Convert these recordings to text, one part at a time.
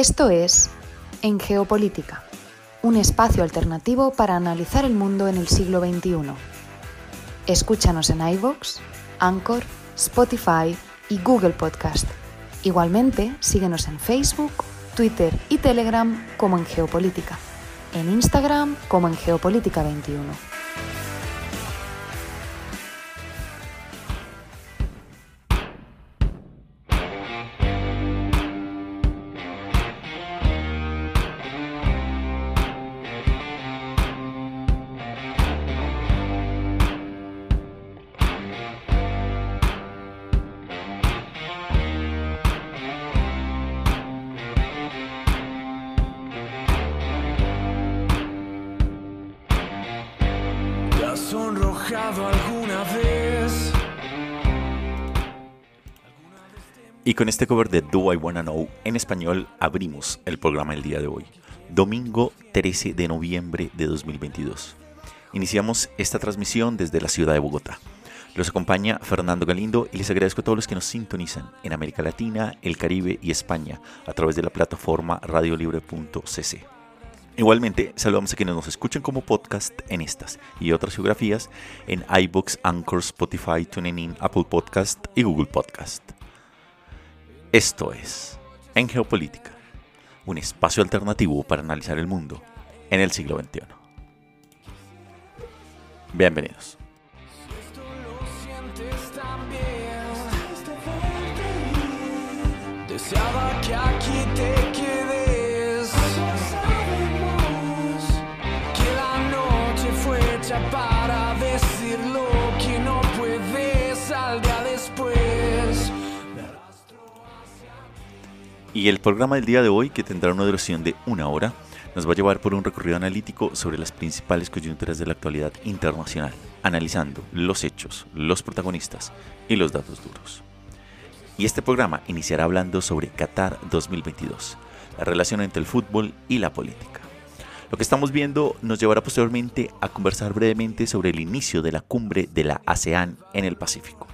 Esto es En Geopolítica, un espacio alternativo para analizar el mundo en el siglo XXI. Escúchanos en iVoox, Anchor, Spotify y Google Podcast. Igualmente, síguenos en Facebook, Twitter y Telegram como en Geopolítica, en Instagram como en Geopolítica 21. Con este cover de Do I Wanna Know en español abrimos el programa el día de hoy, domingo 13 de noviembre de 2022. Iniciamos esta transmisión desde la ciudad de Bogotá. Los acompaña Fernando Galindo y les agradezco a todos los que nos sintonizan en América Latina, el Caribe y España a través de la plataforma radiolibre.cc. Igualmente, saludamos a quienes nos escuchan como podcast en estas y otras geografías en iBooks, Anchor, Spotify, TuneIn, Apple Podcast y Google Podcast. Esto es En Geopolítica, un espacio alternativo para analizar el mundo en el siglo XXI. Bienvenidos. Deseaba que aquí te quedes. Que la noche fue Y el programa del día de hoy, que tendrá una duración de una hora, nos va a llevar por un recorrido analítico sobre las principales coyunturas de la actualidad internacional, analizando los hechos, los protagonistas y los datos duros. Y este programa iniciará hablando sobre Qatar 2022, la relación entre el fútbol y la política. Lo que estamos viendo nos llevará posteriormente a conversar brevemente sobre el inicio de la cumbre de la ASEAN en el Pacífico.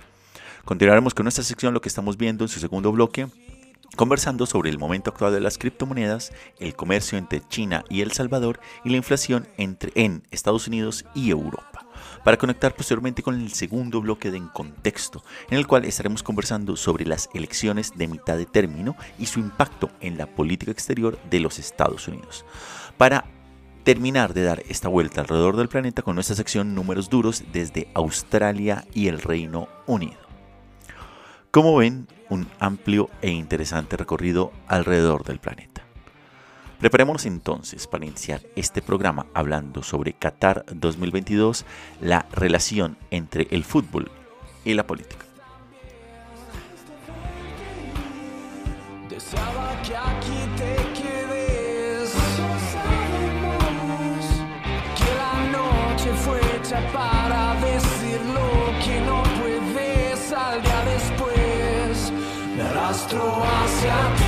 Continuaremos con nuestra sección lo que estamos viendo en su segundo bloque, conversando sobre el momento actual de las criptomonedas, el comercio entre China y El Salvador y la inflación entre, en Estados Unidos y Europa. Para conectar posteriormente con el segundo bloque de En Contexto, en el cual estaremos conversando sobre las elecciones de mitad de término y su impacto en la política exterior de los Estados Unidos. Para terminar de dar esta vuelta alrededor del planeta con nuestra sección Números Duros desde Australia y el Reino Unido. Como ven, un amplio e interesante recorrido alrededor del planeta. Preparémonos entonces para iniciar este programa hablando sobre Qatar 2022, la relación entre el fútbol y la política. Me arrastro hacia ti,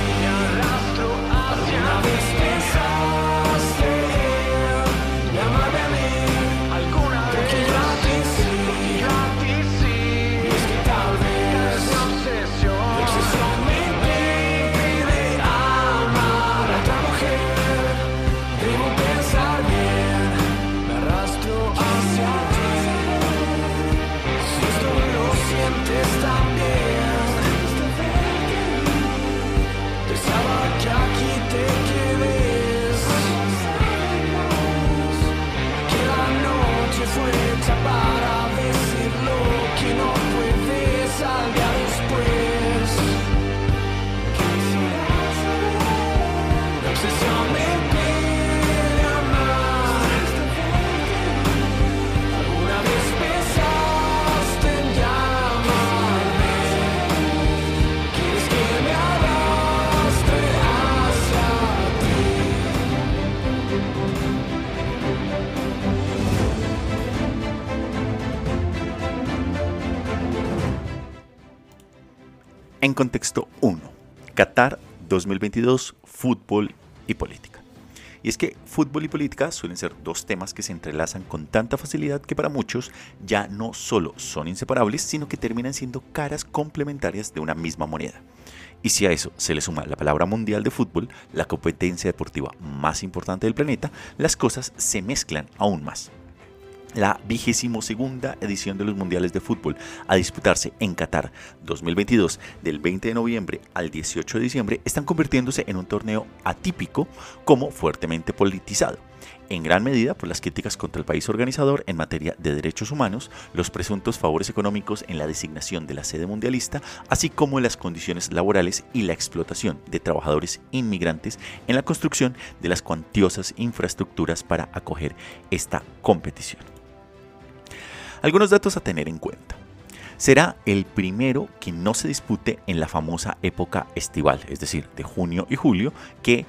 contexto 1, Qatar 2022, fútbol y política. Y es que fútbol y política suelen ser dos temas que se entrelazan con tanta facilidad que para muchos ya no solo son inseparables, sino que terminan siendo caras complementarias de una misma moneda. Y si a eso se le suma la palabra mundial de fútbol, la competencia deportiva más importante del planeta, las cosas se mezclan aún más la vigésimo segunda edición de los Mundiales de Fútbol a disputarse en Qatar 2022 del 20 de noviembre al 18 de diciembre están convirtiéndose en un torneo atípico como fuertemente politizado. En gran medida por las críticas contra el país organizador en materia de derechos humanos, los presuntos favores económicos en la designación de la sede mundialista, así como las condiciones laborales y la explotación de trabajadores inmigrantes en la construcción de las cuantiosas infraestructuras para acoger esta competición. Algunos datos a tener en cuenta. Será el primero que no se dispute en la famosa época estival, es decir, de junio y julio, que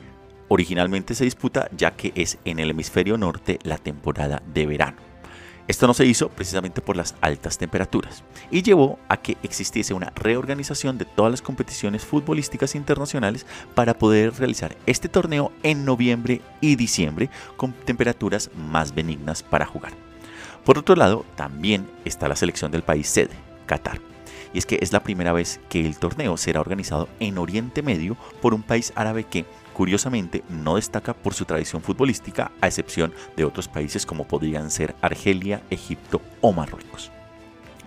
originalmente se disputa ya que es en el hemisferio norte la temporada de verano. Esto no se hizo precisamente por las altas temperaturas y llevó a que existiese una reorganización de todas las competiciones futbolísticas internacionales para poder realizar este torneo en noviembre y diciembre con temperaturas más benignas para jugar. Por otro lado, también está la selección del país sede, Qatar. Y es que es la primera vez que el torneo será organizado en Oriente Medio por un país árabe que, curiosamente, no destaca por su tradición futbolística, a excepción de otros países como podrían ser Argelia, Egipto o Marruecos.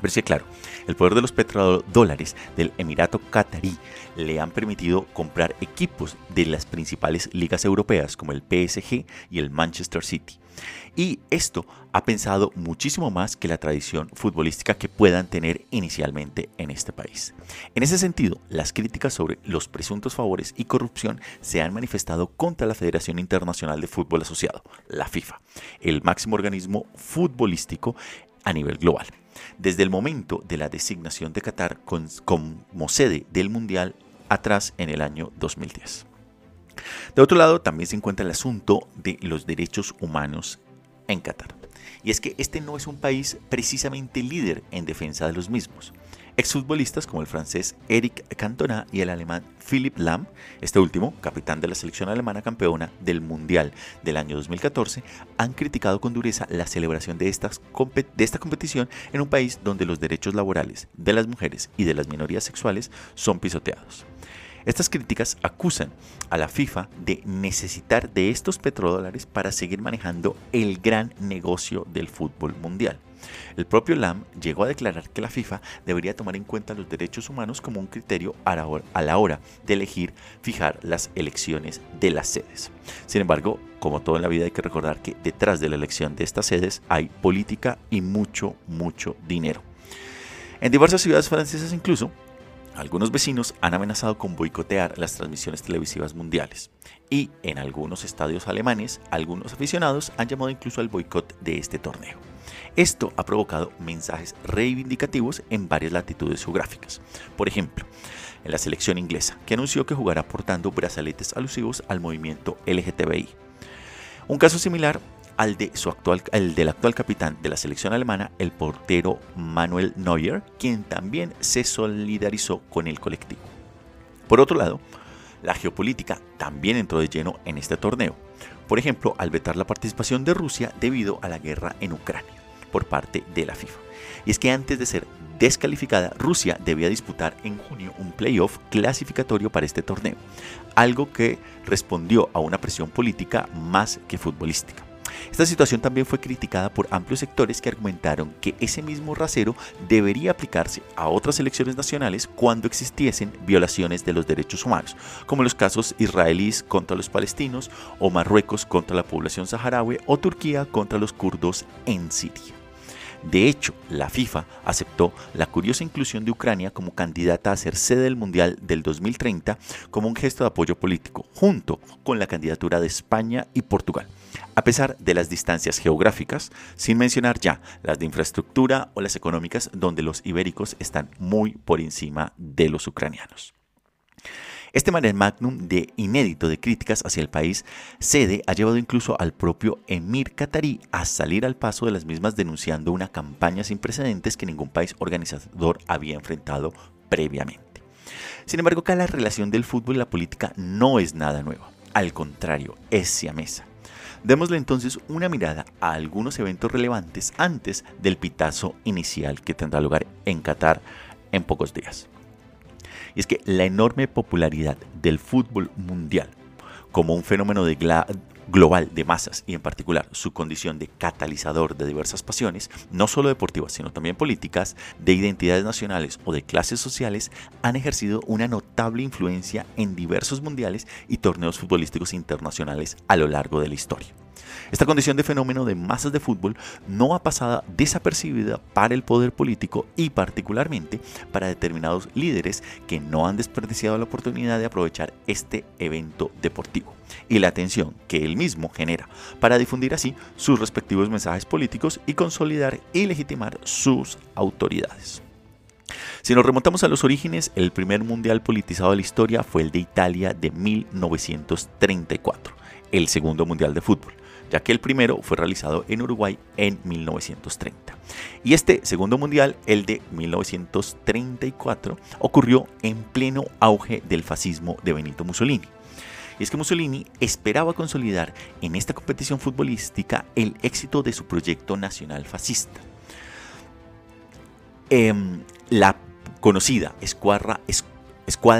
Pero que claro, el poder de los petrodólares del Emirato Qatarí le han permitido comprar equipos de las principales ligas europeas como el PSG y el Manchester City. Y esto ha pensado muchísimo más que la tradición futbolística que puedan tener inicialmente en este país. En ese sentido, las críticas sobre los presuntos favores y corrupción se han manifestado contra la Federación Internacional de Fútbol Asociado, la FIFA, el máximo organismo futbolístico a nivel global. Desde el momento de la designación de Qatar como sede del Mundial atrás en el año 2010. De otro lado, también se encuentra el asunto de los derechos humanos en Qatar. Y es que este no es un país precisamente líder en defensa de los mismos. Exfutbolistas como el francés Eric Cantona y el alemán Philipp Lahm, este último, capitán de la selección alemana campeona del Mundial del año 2014, han criticado con dureza la celebración de, esta competición en un país donde los derechos laborales de las mujeres y de las minorías sexuales son pisoteados. Estas críticas acusan a la FIFA de necesitar de estos petrodólares para seguir manejando el gran negocio del fútbol mundial. El propio Lam llegó a declarar que la FIFA debería tomar en cuenta los derechos humanos como un criterio a la hora de elegir fijar las elecciones de las sedes. Sin embargo, como todo en la vida hay que recordar que detrás de la elección de estas sedes hay política y mucho, mucho dinero. En diversas ciudades francesas incluso, algunos vecinos han amenazado con boicotear las transmisiones televisivas mundiales y en algunos estadios alemanes algunos aficionados han llamado incluso al boicot de este torneo. Esto ha provocado mensajes reivindicativos en varias latitudes geográficas. Por ejemplo, en la selección inglesa, que anunció que jugará portando brazaletes alusivos al movimiento LGTBI. Un caso similar al, de su actual, del actual capitán de la selección alemana, el portero Manuel Neuer, quien también se solidarizó con el colectivo. Por otro lado, la geopolítica también entró de lleno en este torneo, por ejemplo, al vetar la participación de Rusia debido a la guerra en Ucrania por parte de la FIFA. Y es que antes de ser descalificada, Rusia debía disputar en junio un playoff clasificatorio para este torneo, algo que respondió a una presión política más que futbolística. Esta situación también fue criticada por amplios sectores que argumentaron que ese mismo rasero debería aplicarse a otras elecciones nacionales cuando existiesen violaciones de los derechos humanos, como los casos israelíes contra los palestinos o Marruecos contra la población saharaui o Turquía contra los kurdos en Siria. De hecho, la FIFA aceptó la curiosa inclusión de Ucrania como candidata a ser sede del Mundial del 2030 como un gesto de apoyo político, junto con la candidatura de España y Portugal, a pesar de las distancias geográficas, sin mencionar ya las de infraestructura o las económicas donde los ibéricos están muy por encima de los ucranianos. Este mare magnum de inédito de críticas hacia el país sede ha llevado incluso al propio emir qatarí a salir al paso de las mismas denunciando una campaña sin precedentes que ningún país organizador había enfrentado previamente. Sin embargo, acá la relación del fútbol y la política no es nada nueva. Al contrario, es siamesa. Démosle entonces una mirada a algunos eventos relevantes antes del pitazo inicial que tendrá lugar en Qatar en pocos días. Y es que la enorme popularidad del fútbol mundial como un fenómeno de global de masas y en particular su condición de catalizador de diversas pasiones, no solo deportivas, sino también políticas, de identidades nacionales o de clases sociales, han ejercido una notable influencia en diversos mundiales y torneos futbolísticos internacionales a lo largo de la historia. Esta condición de fenómeno de masas de fútbol no ha pasado desapercibida para el poder político y particularmente para determinados líderes que no han desperdiciado la oportunidad de aprovechar este evento deportivo y la atención que él mismo genera para difundir así sus respectivos mensajes políticos y consolidar y legitimar sus autoridades. Si nos remontamos a los orígenes, el primer mundial politizado de la historia fue el de Italia de 1934, el segundo mundial de fútbol ya que el primero fue realizado en Uruguay en 1930. Y este segundo mundial, el de 1934, ocurrió en pleno auge del fascismo de Benito Mussolini. Y es que Mussolini esperaba consolidar en esta competición futbolística el éxito de su proyecto nacional fascista. Em, la conocida escuadra, escuadra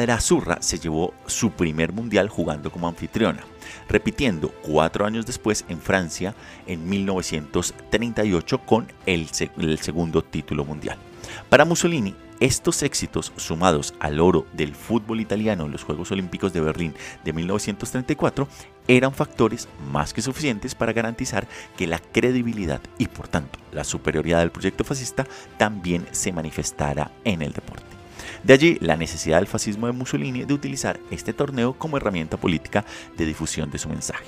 Azurra se llevó su primer mundial jugando como anfitriona repitiendo cuatro años después en Francia en 1938 con el, segundo título mundial. Para Mussolini, estos éxitos, sumados al oro del fútbol italiano en los Juegos Olímpicos de Berlín de 1934, eran factores más que suficientes para garantizar que la credibilidad y por tanto la superioridad del proyecto fascista también se manifestara en el deporte. De allí la necesidad del fascismo de Mussolini de utilizar este torneo como herramienta política de difusión de su mensaje.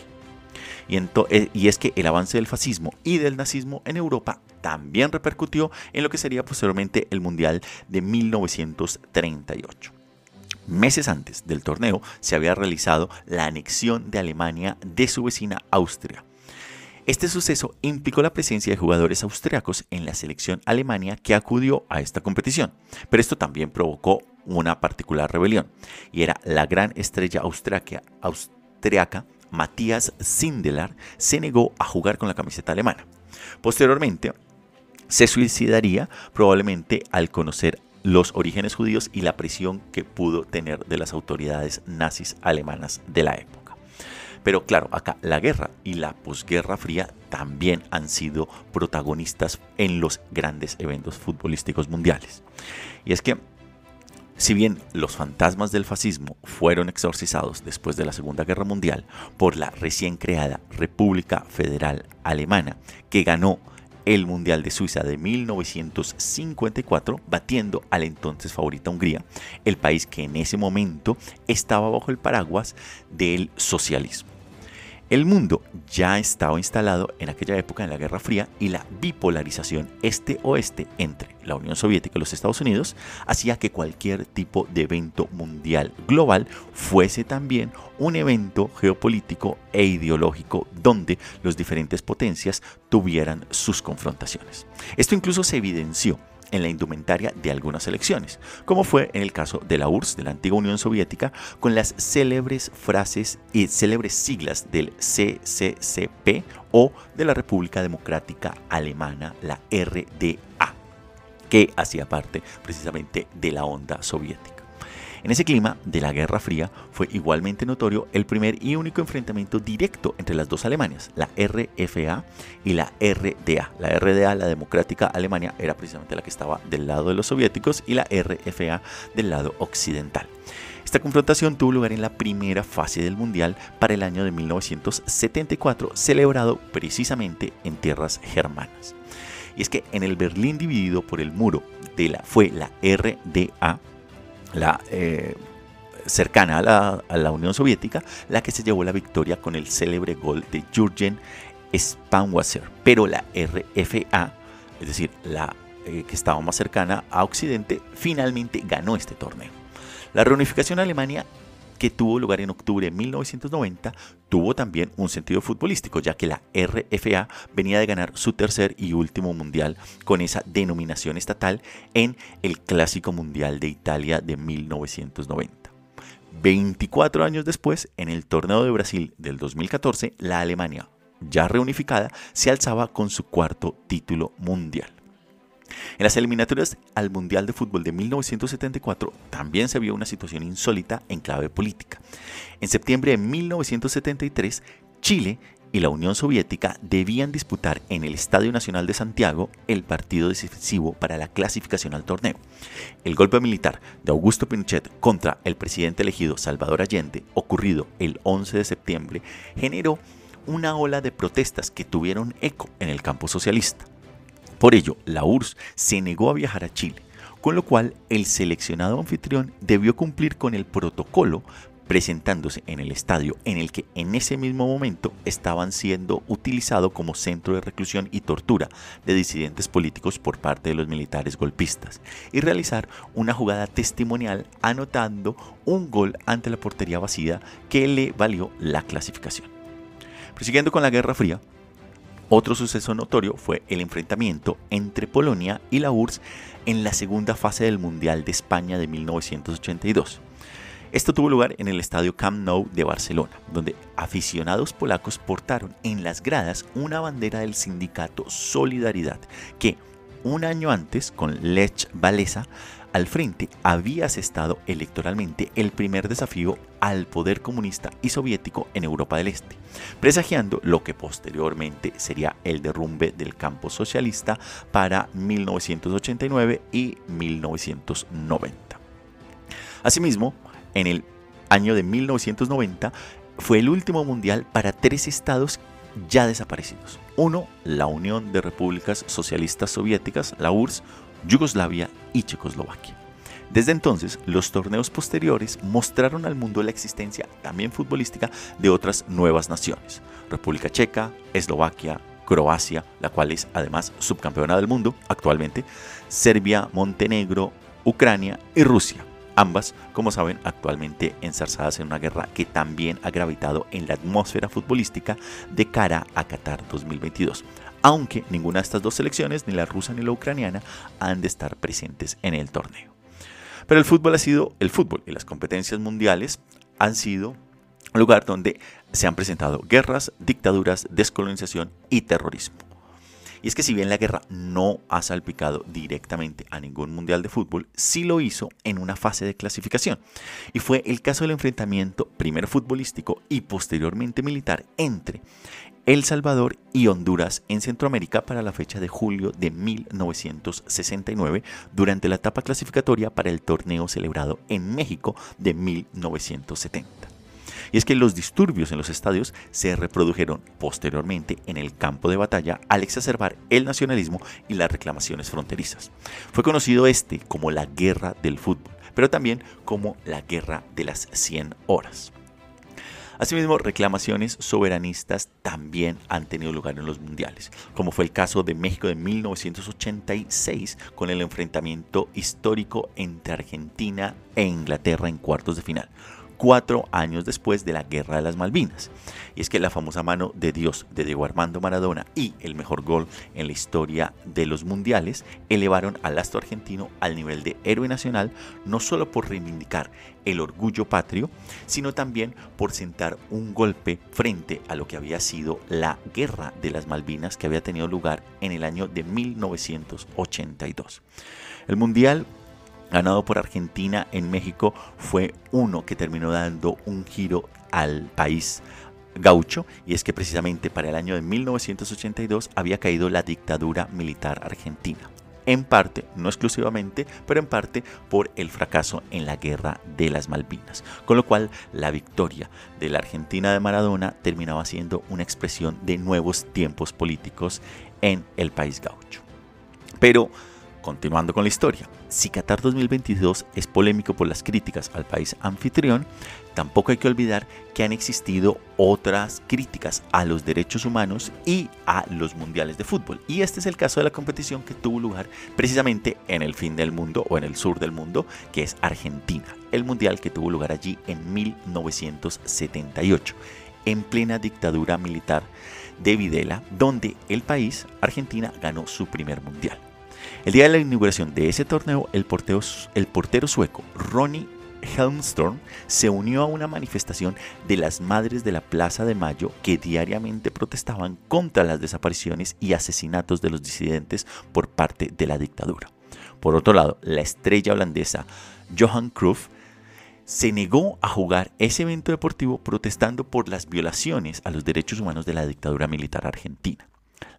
Y, eh, y, es que el avance del fascismo y del nazismo en Europa también repercutió en lo que sería posteriormente el Mundial de 1938. Meses antes del torneo se había realizado la anexión de Alemania de su vecina Austria este suceso implicó la presencia de jugadores austriacos en la selección alemania que acudió a esta competición, pero esto también provocó una particular rebelión, y era la gran estrella austriaca, austriaca Matthias Sindelar se negó a jugar con la camiseta alemana. Posteriormente, se suicidaría probablemente al conocer los orígenes judíos y la presión que pudo tener de las autoridades nazis alemanas de la época. Pero claro, acá la guerra y la posguerra fría también han sido protagonistas en los grandes eventos futbolísticos mundiales. Y es que si bien los fantasmas del fascismo fueron exorcizados después de la Segunda Guerra Mundial por la recién creada República Federal Alemana, que ganó el Mundial de Suiza de 1954, batiendo a la entonces favorita Hungría, el país que en ese momento estaba bajo el paraguas del socialismo. El mundo ya estaba instalado en aquella época en la Guerra Fría y la bipolarización este-oeste entre la Unión Soviética y los Estados Unidos hacía que cualquier tipo de evento mundial global fuese también un evento geopolítico e ideológico donde las diferentes potencias tuvieran sus confrontaciones. Esto incluso se evidenció en la indumentaria de algunas elecciones, como fue en el caso de la URSS, de la antigua Unión Soviética, con las célebres frases y célebres siglas del CCCP o de la República Democrática Alemana, la RDA, que hacía parte precisamente de la onda soviética. En ese clima de la Guerra Fría fue igualmente notorio el primer y único enfrentamiento directo entre las dos Alemanias, la RFA y la RDA. La RDA, la Democrática Alemania, era precisamente la que estaba del lado de los soviéticos y la RFA del lado occidental. Esta confrontación tuvo lugar en la primera fase del Mundial para el año de 1974, celebrado precisamente en tierras germanas. Y es que en el Berlín dividido por el muro de la, fue la RDA, la eh, cercana a la, Unión Soviética, la que se llevó la victoria con el célebre gol de Jürgen Spanwasser. Pero la RFA, es decir, la eh, que estaba más cercana a Occidente, finalmente ganó este torneo. La reunificación Alemania que tuvo lugar en octubre de 1990, tuvo también un sentido futbolístico, ya que la RFA venía de ganar su tercer y último mundial con esa denominación estatal en el Clásico Mundial de Italia de 1990. 24 años después, en el torneo de Brasil del 2014, la Alemania, ya reunificada, se alzaba con su cuarto título mundial. En las eliminatorias al Mundial de Fútbol de 1974 también se vio una situación insólita en clave política. En septiembre de 1973, Chile y la Unión Soviética debían disputar en el Estadio Nacional de Santiago el partido decisivo para la clasificación al torneo. El golpe militar de Augusto Pinochet contra el presidente elegido Salvador Allende, ocurrido el 11 de septiembre, generó una ola de protestas que tuvieron eco en el campo socialista. Por ello, la URSS se negó a viajar a Chile, con lo cual el seleccionado anfitrión debió cumplir con el protocolo presentándose en el estadio en el que en ese mismo momento estaban siendo utilizado como centro de reclusión y tortura de disidentes políticos por parte de los militares golpistas y realizar una jugada testimonial anotando un gol ante la portería vacía que le valió la clasificación. Prosiguiendo con la Guerra Fría, otro suceso notorio fue el enfrentamiento entre Polonia y la URSS en la segunda fase del Mundial de España de 1982. Esto tuvo lugar en el estadio Camp Nou de Barcelona, donde aficionados polacos portaron en las gradas una bandera del sindicato Solidaridad, que un año antes, con Lech Walesa al frente, había asestado electoralmente el primer desafío al poder comunista y soviético en Europa del Este, presagiando lo que posteriormente sería el derrumbe del campo socialista para 1989 y 1990. Asimismo, en el año de 1990 fue el último mundial para tres estados ya desaparecidos. Uno, la Unión de Repúblicas Socialistas Soviéticas, la URSS, Yugoslavia y Checoslovaquia. Desde entonces, los torneos posteriores mostraron al mundo la existencia también futbolística de otras nuevas naciones. República Checa, Eslovaquia, Croacia, la cual es además subcampeona del mundo actualmente, Serbia, Montenegro, Ucrania y Rusia. Ambas, como saben, actualmente enzarzadas en una guerra que también ha gravitado en la atmósfera futbolística de cara a Qatar 2022 aunque ninguna de estas dos selecciones, ni la rusa ni la ucraniana, han de estar presentes en el torneo. Pero el fútbol ha sido el fútbol y las competencias mundiales han sido un lugar donde se han presentado guerras, dictaduras, descolonización y terrorismo. Y es que si bien la guerra no ha salpicado directamente a ningún mundial de fútbol, sí lo hizo en una fase de clasificación. Y fue el caso del enfrentamiento primero futbolístico y posteriormente militar entre el Salvador y Honduras en Centroamérica para la fecha de julio de 1969 durante la etapa clasificatoria para el torneo celebrado en México de 1970. Y es que los disturbios en los estadios se reprodujeron posteriormente en el campo de batalla al exacerbar el nacionalismo y las reclamaciones fronterizas. Fue conocido este como la guerra del fútbol, pero también como la guerra de las 100 horas. Asimismo, reclamaciones soberanistas también han tenido lugar en los mundiales, como fue el caso de México de 1986 con el enfrentamiento histórico entre Argentina e Inglaterra en cuartos de final cuatro años después de la Guerra de las Malvinas. Y es que la famosa mano de Dios de Diego Armando Maradona y el mejor gol en la historia de los mundiales elevaron al astro argentino al nivel de héroe nacional, no solo por reivindicar el orgullo patrio, sino también por sentar un golpe frente a lo que había sido la Guerra de las Malvinas que había tenido lugar en el año de 1982. El mundial ganado por Argentina en México fue uno que terminó dando un giro al país gaucho y es que precisamente para el año de 1982 había caído la dictadura militar argentina. En parte, no exclusivamente, pero en parte por el fracaso en la guerra de las Malvinas. Con lo cual, la victoria de la Argentina de Maradona terminaba siendo una expresión de nuevos tiempos políticos en el país gaucho. Pero Continuando con la historia, si Qatar 2022 es polémico por las críticas al país anfitrión, tampoco hay que olvidar que han existido otras críticas a los derechos humanos y a los mundiales de fútbol. Y este es el caso de la competición que tuvo lugar precisamente en el fin del mundo o en el sur del mundo, que es Argentina. El mundial que tuvo lugar allí en 1978, en plena dictadura militar de Videla, donde el país, Argentina, ganó su primer mundial. El día de la inauguración de ese torneo, el portero, sueco Ronnie Helmstorm se unió a una manifestación de las Madres de la Plaza de Mayo que diariamente protestaban contra las desapariciones y asesinatos de los disidentes por parte de la dictadura. Por otro lado, la estrella holandesa Johan Cruyff se negó a jugar ese evento deportivo protestando por las violaciones a los derechos humanos de la dictadura militar argentina.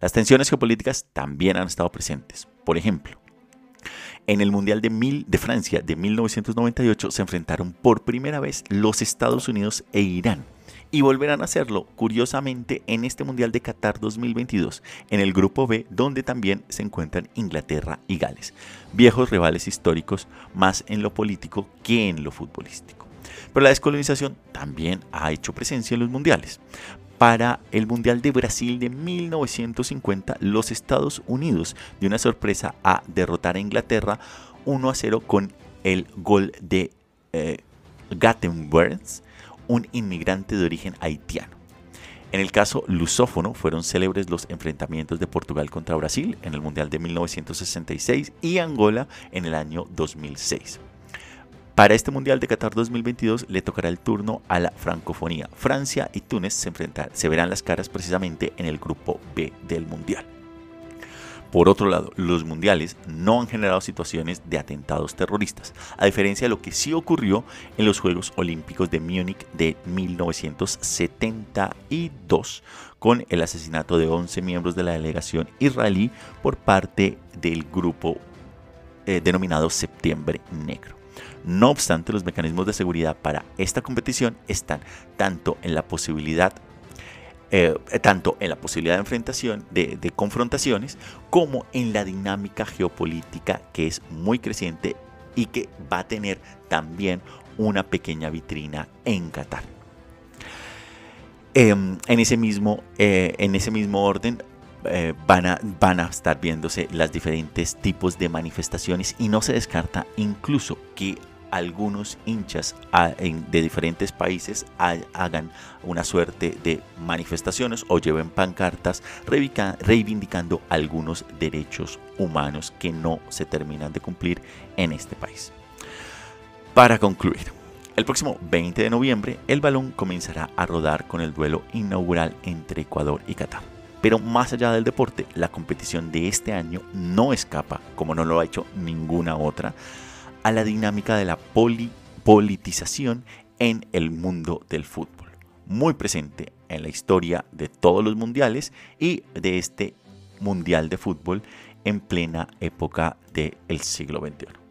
Las tensiones geopolíticas también han estado presentes. Por ejemplo, en el Mundial de, Francia de 1998 se enfrentaron por primera vez los Estados Unidos e Irán. Y volverán a hacerlo, curiosamente, en este Mundial de Qatar 2022, en el Grupo B, donde también se encuentran Inglaterra y Gales. Viejos rivales históricos, más en lo político que en lo futbolístico. Pero la descolonización también ha hecho presencia en los mundiales. Para el Mundial de Brasil de 1950, los Estados Unidos dio una sorpresa a derrotar a Inglaterra 1 a 0 con el gol de eh, un inmigrante de origen haitiano. En el caso lusófono fueron célebres los enfrentamientos de Portugal contra Brasil en el Mundial de 1966 y Angola en el año 2006. Para este Mundial de Qatar 2022 le tocará el turno a la francofonía. Francia y Túnez se, enfrentan, se verán las caras precisamente en el grupo B del Mundial. Por otro lado, los mundiales no han generado situaciones de atentados terroristas, a diferencia de lo que sí ocurrió en los Juegos Olímpicos de Múnich de 1972, con el asesinato de 11 miembros de la delegación israelí por parte del grupo eh, denominado Septiembre Negro. No obstante, los mecanismos de seguridad para esta competición están tanto en la posibilidad eh, tanto en la posibilidad de enfrentación, de, confrontaciones, como en la dinámica geopolítica que es muy creciente y que va a tener también una pequeña vitrina en Qatar. Em, en, ese mismo, eh, en ese mismo orden, eh, van, a, van a estar viéndose las diferentes tipos de manifestaciones y no se descarta incluso que algunos hinchas de diferentes países hagan una suerte de manifestaciones o lleven pancartas reivindicando algunos derechos humanos que no se terminan de cumplir en este país. Para concluir, el próximo 20 de noviembre el balón comenzará a rodar con el duelo inaugural entre Ecuador y Qatar. Pero más allá del deporte, la competición de este año no escapa, como no lo ha hecho ninguna otra, a la dinámica de la politización en el mundo del fútbol, muy presente en la historia de todos los mundiales y de este mundial de fútbol en plena época del siglo XXI.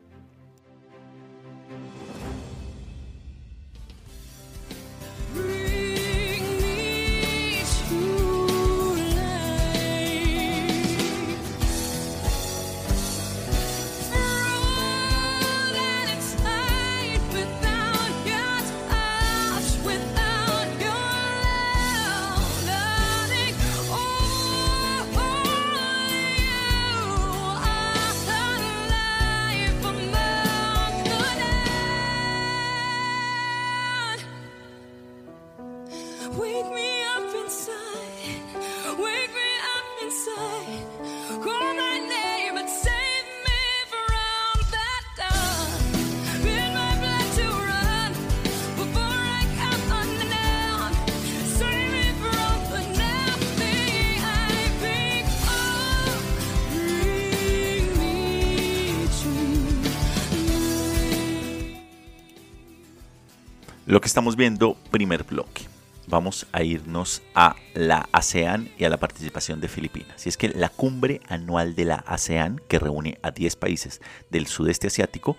Estamos viendo, primer bloque. Vamos a irnos a la ASEAN y a la participación de Filipinas. Y es que la cumbre anual de la ASEAN, que reúne a 10 países del sudeste asiático,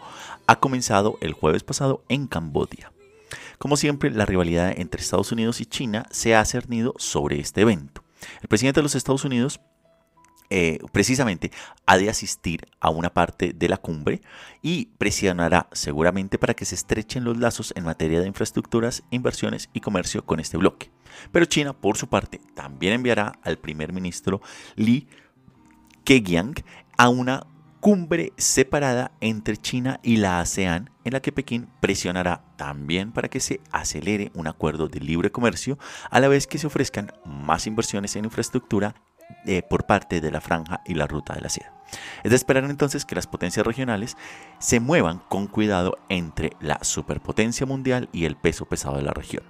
ha comenzado el jueves pasado en Camboya. Como siempre, la rivalidad entre Estados Unidos y China se ha cernido sobre este evento. El presidente de los Estados Unidos eh, precisamente ha de asistir a una parte de la cumbre y presionará seguramente para que se estrechen los lazos en materia de infraestructuras, inversiones y comercio con este bloque. Pero China, por su parte, también enviará al primer ministro Li Keqiang a una cumbre separada entre China y la ASEAN en la que Pekín presionará también para que se acelere un acuerdo de libre comercio a la vez que se ofrezcan más inversiones en infraestructura eh, por parte de la franja y la ruta de la seda. Es de esperar entonces que las potencias regionales se muevan con cuidado entre la superpotencia mundial y el peso pesado de la región.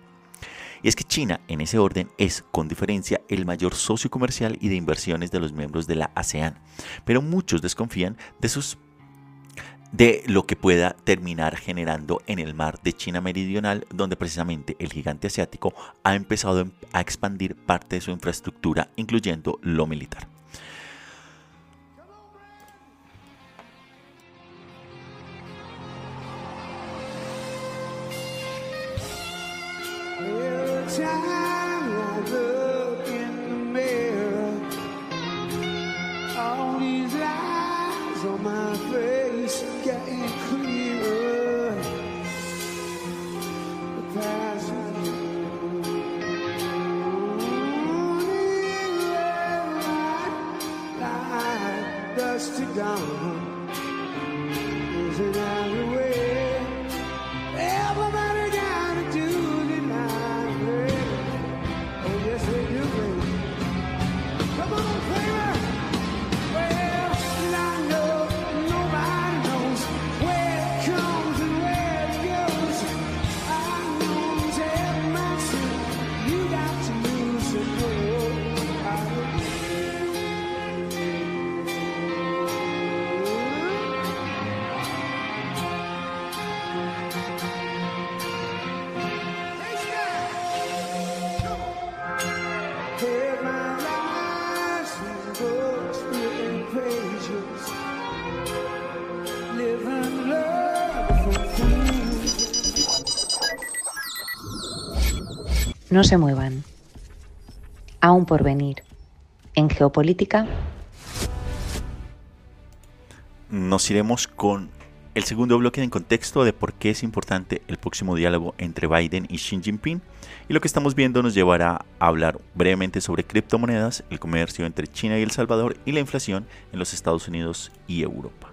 Y es que China, en ese orden, es con diferencia el mayor socio comercial y de inversiones de los miembros de la ASEAN, pero muchos desconfían de sus de lo que pueda terminar generando en el mar de China Meridional, donde precisamente el gigante asiático ha empezado a expandir parte de su infraestructura, incluyendo lo militar. No se muevan. Aún por venir. En geopolítica. Nos iremos con el segundo bloque en contexto de por qué es importante el próximo diálogo entre Biden y Xi Jinping. Y lo que estamos viendo nos llevará a hablar brevemente sobre criptomonedas, el comercio entre China y El Salvador y la inflación en los Estados Unidos y Europa.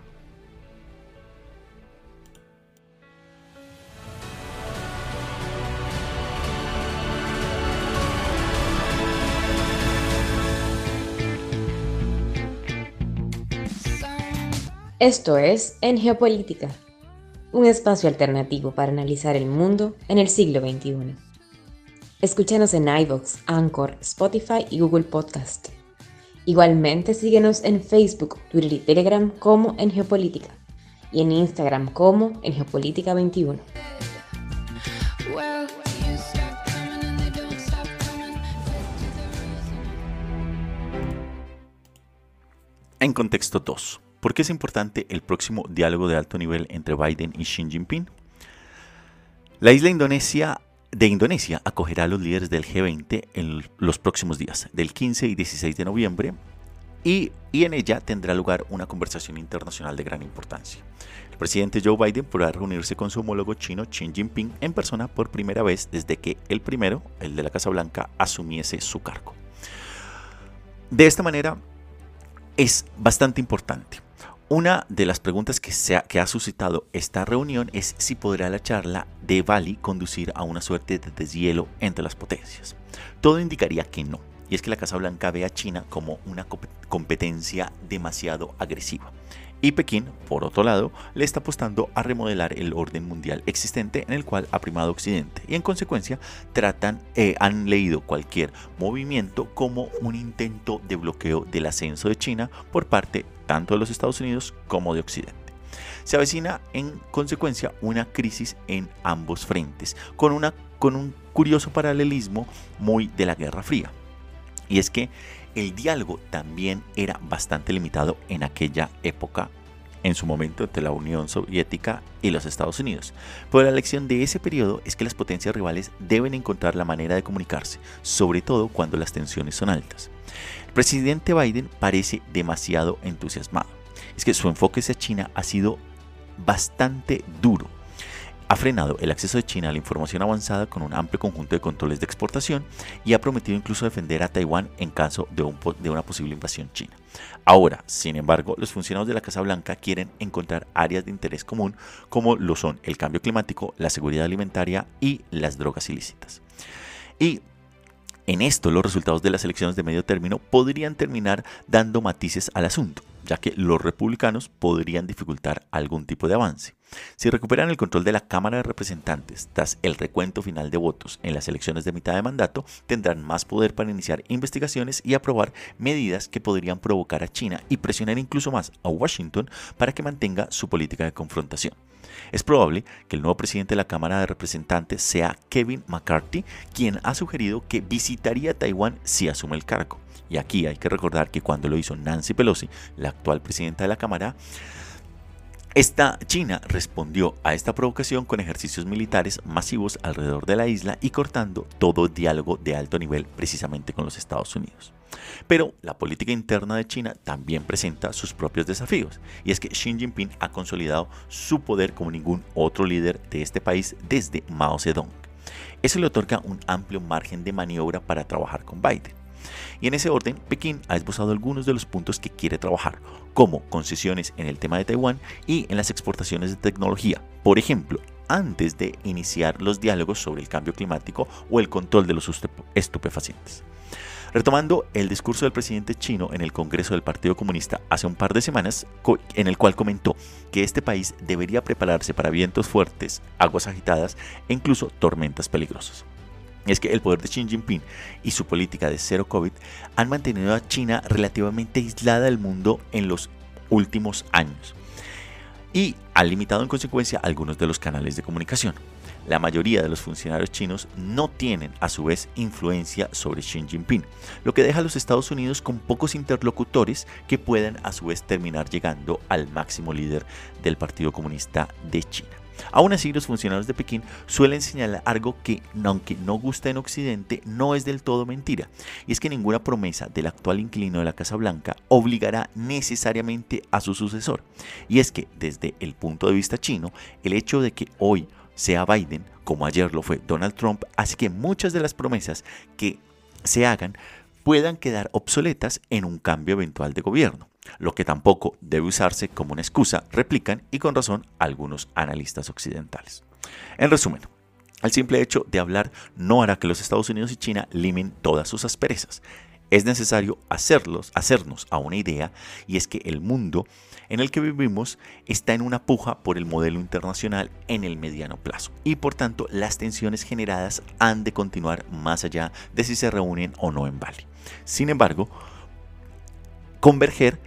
Esto es En Geopolítica, un espacio alternativo para analizar el mundo en el siglo XXI. Escúchanos en iVoox, Anchor, Spotify y Google Podcast. Igualmente síguenos en Facebook, Twitter y Telegram como En Geopolítica y en Instagram como En Geopolítica 21. En contexto 2. ¿Por qué es importante el próximo diálogo de alto nivel entre Biden y Xi Jinping? La isla Indonesia de Indonesia acogerá a los líderes del G20 en los próximos días, del 15 y 16 de noviembre, y, y, en ella tendrá lugar una conversación internacional de gran importancia. El presidente Joe Biden podrá reunirse con su homólogo chino Xi Jinping en persona por primera vez desde que el primero, el de la Casa Blanca, asumiese su cargo. De esta manera, es bastante importante. Una de las preguntas que, ha suscitado esta reunión es si podrá la charla de Bali conducir a una suerte de deshielo entre las potencias. Todo indicaría que no, y es que la Casa Blanca ve a China como una competencia demasiado agresiva. Y Pekín, por otro lado, le está apostando a remodelar el orden mundial existente en el cual ha primado Occidente y en consecuencia tratan, eh, han leído cualquier movimiento como un intento de bloqueo del ascenso de China por parte tanto de los Estados Unidos como de Occidente. Se avecina en consecuencia una crisis en ambos frentes, con, una, con un curioso paralelismo muy de la Guerra Fría. Y es que el diálogo también era bastante limitado en aquella época, en su momento entre la Unión Soviética y los Estados Unidos. Pero la lección de ese periodo es que las potencias rivales deben encontrar la manera de comunicarse, sobre todo cuando las tensiones son altas. Presidente Biden parece demasiado entusiasmado. Es que su enfoque hacia China ha sido bastante duro ha frenado el acceso de China a la información avanzada con un amplio conjunto de controles de exportación y ha prometido incluso defender a Taiwán en caso de, una posible invasión china. Ahora, sin embargo, los funcionarios de la Casa Blanca quieren encontrar áreas de interés común como lo son el cambio climático, la seguridad alimentaria y las drogas ilícitas. Y En esto, los resultados de las elecciones de medio término podrían terminar dando matices al asunto, ya que los republicanos podrían dificultar algún tipo de avance. Si recuperan el control de la Cámara de Representantes tras el recuento final de votos en las elecciones de mitad de mandato, tendrán más poder para iniciar investigaciones y aprobar medidas que podrían provocar a China y presionar incluso más a Washington para que mantenga su política de confrontación. Es probable que el nuevo presidente de la Cámara de Representantes sea Kevin McCarthy, quien ha sugerido que visitaría Taiwán si asume el cargo. Y aquí hay que recordar que cuando lo hizo Nancy Pelosi, la actual presidenta de la Cámara, esta China respondió a esta provocación con ejercicios militares masivos alrededor de la isla y cortando todo diálogo de alto nivel precisamente con los Estados Unidos. Pero la política interna de China también presenta sus propios desafíos, y es que Xi Jinping ha consolidado su poder como ningún otro líder de este país desde Mao Zedong. Eso le otorga un amplio margen de maniobra para trabajar con Biden. Y en ese orden, Pekín ha esbozado algunos de los puntos que quiere trabajar, como concesiones en el tema de Taiwán y en las exportaciones de tecnología. Por ejemplo, antes de iniciar los diálogos sobre el cambio climático o el control de los estupefacientes. Retomando el discurso del presidente chino en el Congreso del Partido Comunista hace un par de semanas, en el cual comentó que este país debería prepararse para vientos fuertes, aguas agitadas e incluso tormentas peligrosas es que el poder de Xi Jinping y su política de cero COVID han mantenido a China relativamente aislada del mundo en los últimos años y ha limitado en consecuencia algunos de los canales de comunicación. La mayoría de los funcionarios chinos no tienen a su vez influencia sobre Xi Jinping, lo que deja a los Estados Unidos con pocos interlocutores que puedan a su vez terminar llegando al máximo líder del Partido Comunista de China. Aún así, los funcionarios de Pekín suelen señalar algo que, aunque no gusta en Occidente, no es del todo mentira, y es que ninguna promesa del actual inquilino de la Casa Blanca obligará necesariamente a su sucesor. Y es que, desde el punto de vista chino, el hecho de que hoy sea Biden, como ayer lo fue Donald Trump, hace que muchas de las promesas que se hagan puedan quedar obsoletas en un cambio eventual de gobierno lo que tampoco debe usarse como una excusa, replican y con razón algunos analistas occidentales. En resumen, el simple hecho de hablar no hará que los Estados Unidos y China limen todas sus asperezas. Es necesario hacerlos, hacernos a una idea y es que el mundo en el que vivimos está en una puja por el modelo internacional en el mediano plazo y por tanto las tensiones generadas han de continuar más allá de si se reúnen o no en Bali. Sin embargo, converger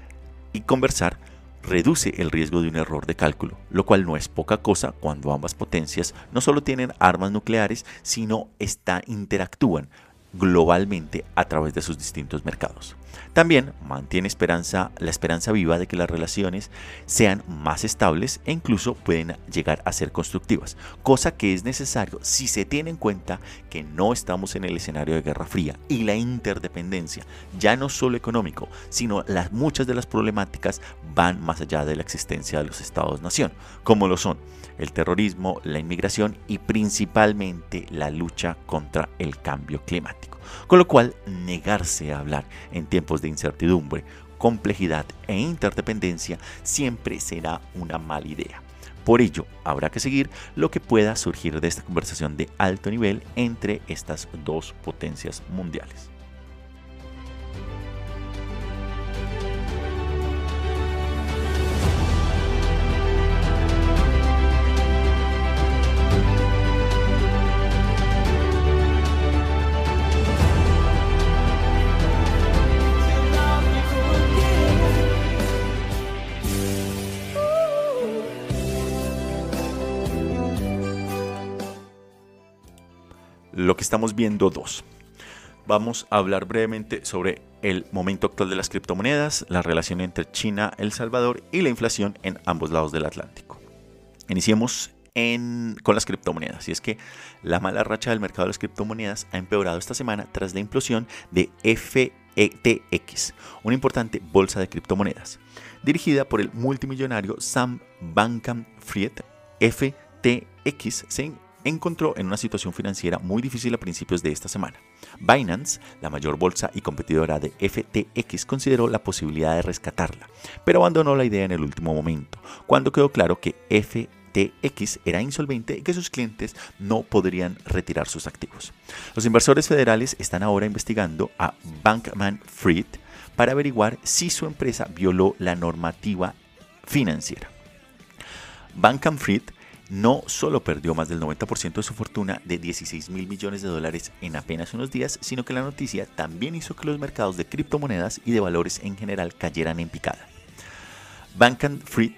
y conversar reduce el riesgo de un error de cálculo, lo cual no es poca cosa cuando ambas potencias no solo tienen armas nucleares, sino está, interactúan globalmente a través de sus distintos mercados. También mantiene esperanza, la esperanza viva de que las relaciones sean más estables e incluso pueden llegar a ser constructivas, cosa que es necesario si se tiene en cuenta que no estamos en el escenario de Guerra Fría y la interdependencia, ya no solo económico, sino las muchas de las problemáticas van más allá de la existencia de los estados-nación, como lo son el terrorismo, la inmigración y principalmente la lucha contra el cambio climático. Con lo cual, negarse a hablar en tiempos de incertidumbre, complejidad e interdependencia siempre será una mala idea. Por ello, habrá que seguir lo que pueda surgir de esta conversación de alto nivel entre estas dos potencias mundiales. Lo que estamos viendo dos. Vamos a hablar brevemente sobre el momento actual de las criptomonedas, la relación entre China, El Salvador y la inflación en ambos lados del Atlántico. Iniciemos con las criptomonedas. Y es que la mala racha del mercado de las criptomonedas ha empeorado esta semana tras la implosión de FETX, una importante bolsa de criptomonedas, dirigida por el multimillonario Sam Bankman-Fried. FTX se encontró en una situación financiera muy difícil a principios de esta semana. Binance, la mayor bolsa y competidora de FTX, consideró la posibilidad de rescatarla, pero abandonó la idea en el último momento, cuando quedó claro que FTX era insolvente y que sus clientes no podrían retirar sus activos. Los inversores federales están ahora investigando a Bankman Fried para averiguar si su empresa violó la normativa financiera. Bankman Fried no solo perdió más del 90% de su fortuna de 16 mil millones de dólares en apenas unos días, sino que la noticia también hizo que los mercados de criptomonedas y de valores en general cayeran en picada. Bankman Fried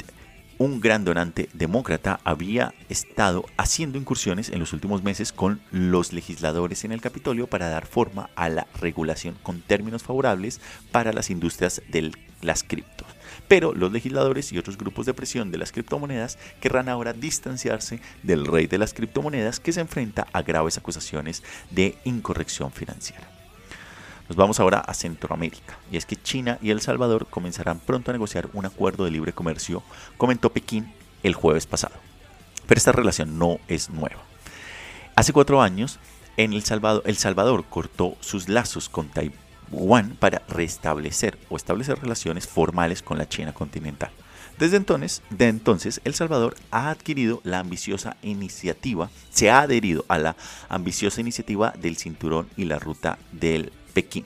un gran donante demócrata había estado haciendo incursiones en los últimos meses con los legisladores en el Capitolio para dar forma a la regulación con términos favorables para las industrias de las criptos. Pero los legisladores y otros grupos de presión de las criptomonedas querrán ahora distanciarse del rey de las criptomonedas que se enfrenta a graves acusaciones de incorrección financiera. Nos vamos ahora a Centroamérica, y es que China y El Salvador comenzarán pronto a negociar un acuerdo de libre comercio, comentó Pekín el jueves pasado. Pero esta relación no es nueva. Hace cuatro años, en El Salvador, El Salvador cortó sus lazos con Taiwán para restablecer o establecer relaciones formales con la China continental. Desde entonces, de entonces, El Salvador ha adquirido la ambiciosa iniciativa, se ha adherido a la ambiciosa iniciativa del cinturón y la ruta del Pekín.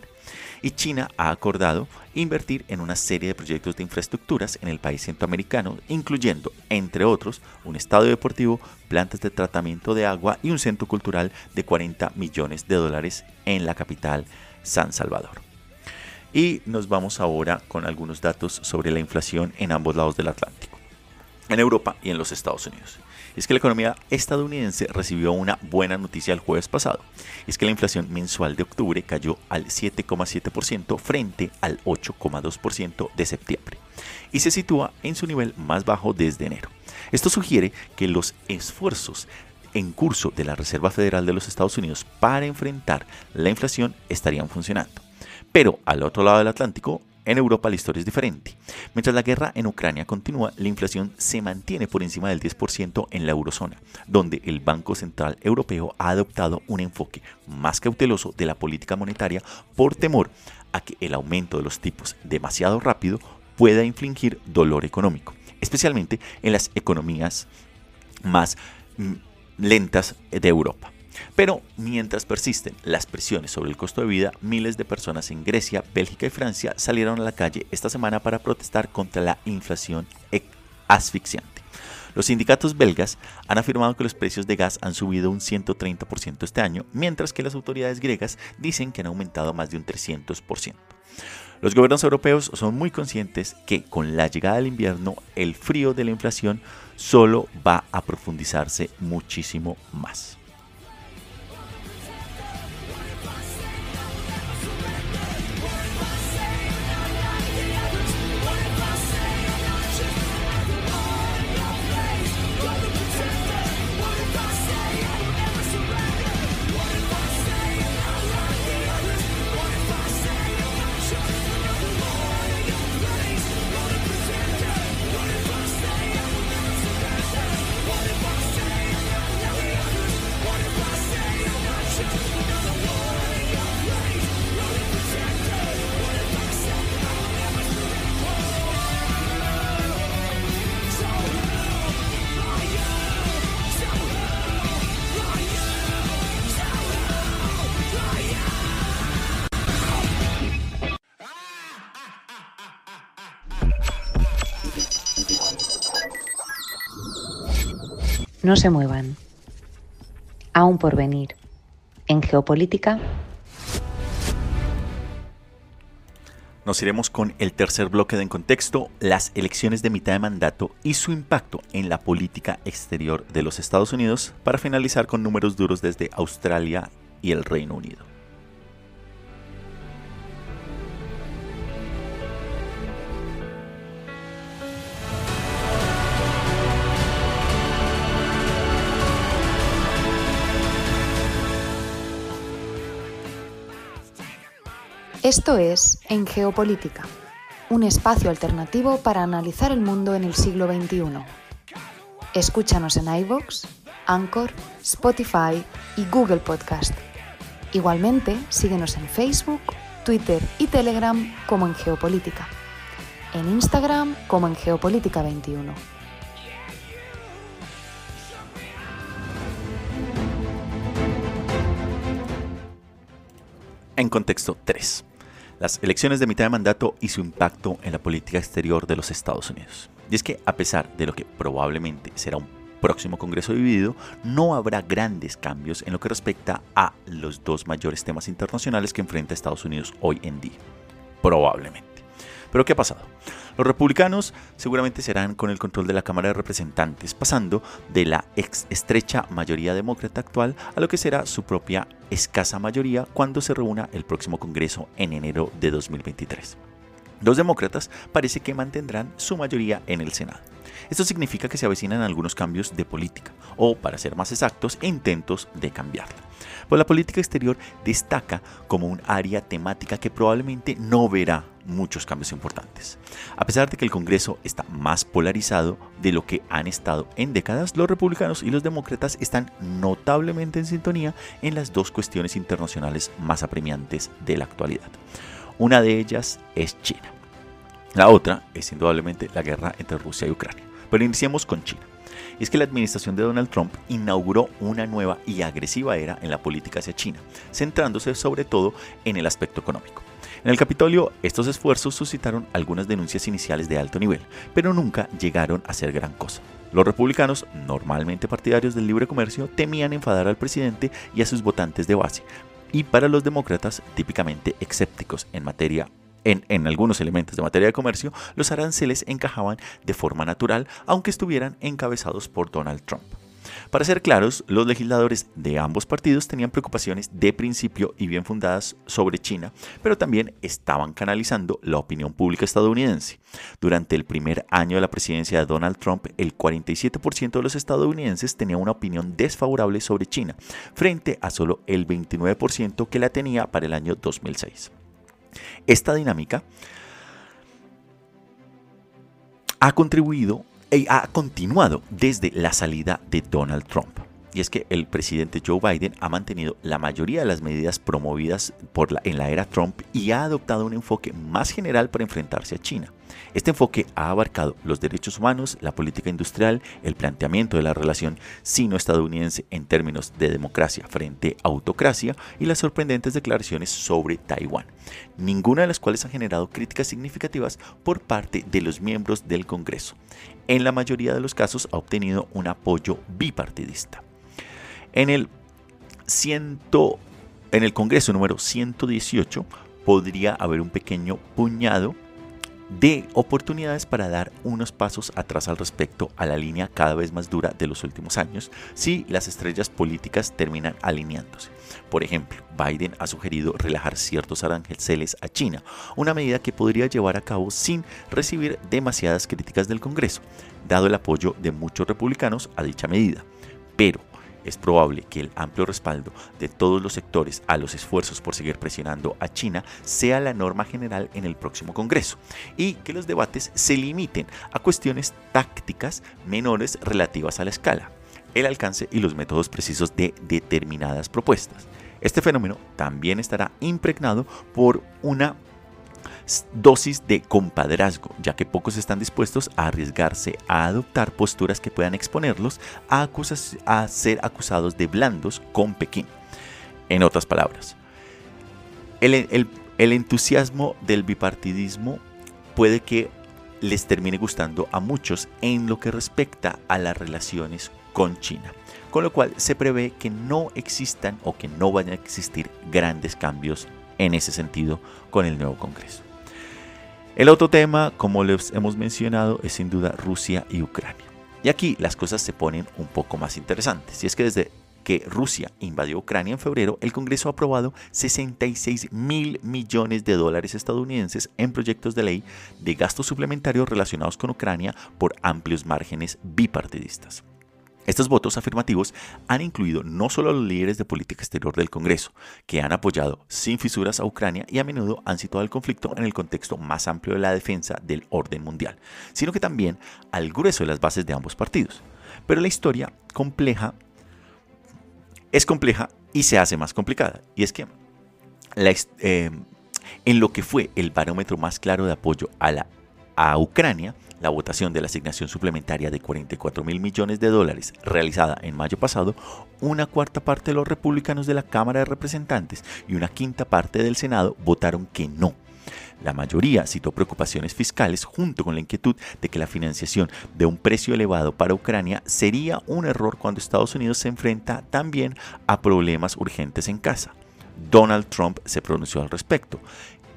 Y China ha acordado invertir en una serie de proyectos de infraestructuras en el país centroamericano, incluyendo, entre otros, un estadio deportivo, plantas de tratamiento de agua y un centro cultural de 40 millones de dólares en la capital, San Salvador. Y nos vamos ahora con algunos datos sobre la inflación en ambos lados del Atlántico, en Europa y en los Estados Unidos es que la economía estadounidense recibió una buena noticia el jueves pasado. Es que la inflación mensual de octubre cayó al 7,7% frente al 8,2% de septiembre y se sitúa en su nivel más bajo desde enero. Esto sugiere que los esfuerzos en curso de la Reserva Federal de los Estados Unidos para enfrentar la inflación estarían funcionando. Pero al otro lado del Atlántico, en Europa la historia es diferente. Mientras la guerra en Ucrania continúa, la inflación se mantiene por encima del 10% en la eurozona, donde el Banco Central Europeo ha adoptado un enfoque más cauteloso de la política monetaria por temor a que el aumento de los tipos demasiado rápido pueda infligir dolor económico, especialmente en las economías más mm, lentas de Europa. Pero mientras persisten las presiones sobre el costo de vida, miles de personas en Grecia, Bélgica y Francia salieron a la calle esta semana para protestar contra la inflación asfixiante. Los sindicatos belgas han afirmado que los precios de gas han subido un 130% este año, mientras que las autoridades griegas dicen que han aumentado más de un 300%. Los gobiernos europeos son muy conscientes que con la llegada del invierno el frío de la inflación solo va a profundizarse muchísimo más. No se muevan. Aún por venir. En geopolítica. Nos iremos con el tercer bloque de En Contexto, las elecciones de mitad de mandato y su impacto en la política exterior de los Estados Unidos, para finalizar con números duros desde Australia y el Reino Unido. Esto es En Geopolítica, un espacio alternativo para analizar el mundo en el siglo XXI. Escúchanos en iVoox, Anchor, Spotify y Google Podcast. Igualmente, síguenos en Facebook, Twitter y Telegram como en Geopolítica. En Instagram como en Geopolítica 21. En contexto 3. Las elecciones de mitad de mandato y su impacto en la política exterior de los Estados Unidos. Y es que a pesar de lo que probablemente será un próximo Congreso dividido, no habrá grandes cambios en lo que respecta a los dos mayores temas internacionales que enfrenta Estados Unidos hoy en día. Probablemente. Pero ¿qué ha pasado? Los republicanos seguramente serán con el control de la Cámara de Representantes, pasando de la ex estrecha mayoría demócrata actual a lo que será su propia escasa mayoría cuando se reúna el próximo Congreso en enero de 2023. Los demócratas parece que mantendrán su mayoría en el Senado. Esto significa que se avecinan algunos cambios de política, o para ser más exactos, intentos de cambiarla. Pues la política exterior destaca como un área temática que probablemente no verá muchos cambios importantes. A pesar de que el Congreso está más polarizado de lo que han estado en décadas, los republicanos y los demócratas están notablemente en sintonía en las dos cuestiones internacionales más apremiantes de la actualidad. Una de ellas es China. La otra es indudablemente la guerra entre Rusia y Ucrania. Pero iniciemos con China. Es que la administración de Donald Trump inauguró una nueva y agresiva era en la política hacia China, centrándose sobre todo en el aspecto económico. En el Capitolio, estos esfuerzos suscitaron algunas denuncias iniciales de alto nivel, pero nunca llegaron a ser gran cosa. Los republicanos, normalmente partidarios del libre comercio, temían enfadar al presidente y a sus votantes de base, y para los demócratas, típicamente escépticos en materia en, algunos elementos de materia de comercio, los aranceles encajaban de forma natural, aunque estuvieran encabezados por Donald Trump. Para ser claros, los legisladores de ambos partidos tenían preocupaciones de principio y bien fundadas sobre China, pero también estaban canalizando la opinión pública estadounidense. Durante el primer año de la presidencia de Donald Trump, el 47% de los estadounidenses tenía una opinión desfavorable sobre China, frente a solo el 29% que la tenía para el año 2006. Esta dinámica ha contribuido ha continuado desde la salida de Donald Trump. Y es que el presidente Joe Biden ha mantenido la mayoría de las medidas promovidas por la, en la era Trump y ha adoptado un enfoque más general para enfrentarse a China. Este enfoque ha abarcado los derechos humanos, la política industrial, el planteamiento de la relación sino-estadounidense en términos de democracia frente a autocracia y las sorprendentes declaraciones sobre Taiwán, ninguna de las cuales ha generado críticas significativas por parte de los miembros del Congreso. En la mayoría de los casos ha obtenido un apoyo bipartidista. En el, ciento, en el Congreso número 118 podría haber un pequeño puñado de oportunidades para dar unos pasos atrás al respecto a la línea cada vez más dura de los últimos años si las estrellas políticas terminan alineándose. Por ejemplo, Biden ha sugerido relajar ciertos aranceles a China, una medida que podría llevar a cabo sin recibir demasiadas críticas del Congreso, dado el apoyo de muchos republicanos a dicha medida. Pero es probable que el amplio respaldo de todos los sectores a los esfuerzos por seguir presionando a China sea la norma general en el próximo Congreso y que los debates se limiten a cuestiones tácticas menores relativas a la escala, el alcance y los métodos precisos de determinadas propuestas. Este fenómeno también estará impregnado por una dosis de compadrazgo, ya que pocos están dispuestos a arriesgarse a adoptar posturas que puedan exponerlos a, a ser acusados de blandos con Pekín. En otras palabras, el, el entusiasmo del bipartidismo puede que les termine gustando a muchos en lo que respecta a las relaciones con China, con lo cual se prevé que no existan o que no vayan a existir grandes cambios en ese sentido con el nuevo Congreso. El otro tema, como les hemos mencionado, es sin duda Rusia y Ucrania. Y aquí las cosas se ponen un poco más interesantes. Y es que desde que Rusia invadió Ucrania en febrero, el Congreso ha aprobado 66 mil millones de dólares estadounidenses en proyectos de ley de gastos suplementarios relacionados con Ucrania por amplios márgenes bipartidistas. Estos votos afirmativos han incluido no solo a los líderes de política exterior del Congreso, que han apoyado sin fisuras a Ucrania y a menudo han situado el conflicto en el contexto más amplio de la defensa del orden mundial, sino que también al grueso de las bases de ambos partidos. Pero la historia compleja es compleja y se hace más complicada. Y es que eh, en lo que fue el barómetro más claro de apoyo a la a Ucrania, la votación de la asignación suplementaria de 44 mil millones de dólares realizada en mayo pasado, una cuarta parte de los republicanos de la Cámara de Representantes y una quinta parte del Senado votaron que no. La mayoría citó preocupaciones fiscales junto con la inquietud de que la financiación de un precio elevado para Ucrania sería un error cuando Estados Unidos se enfrenta también a problemas urgentes en casa. Donald Trump se pronunció al respecto,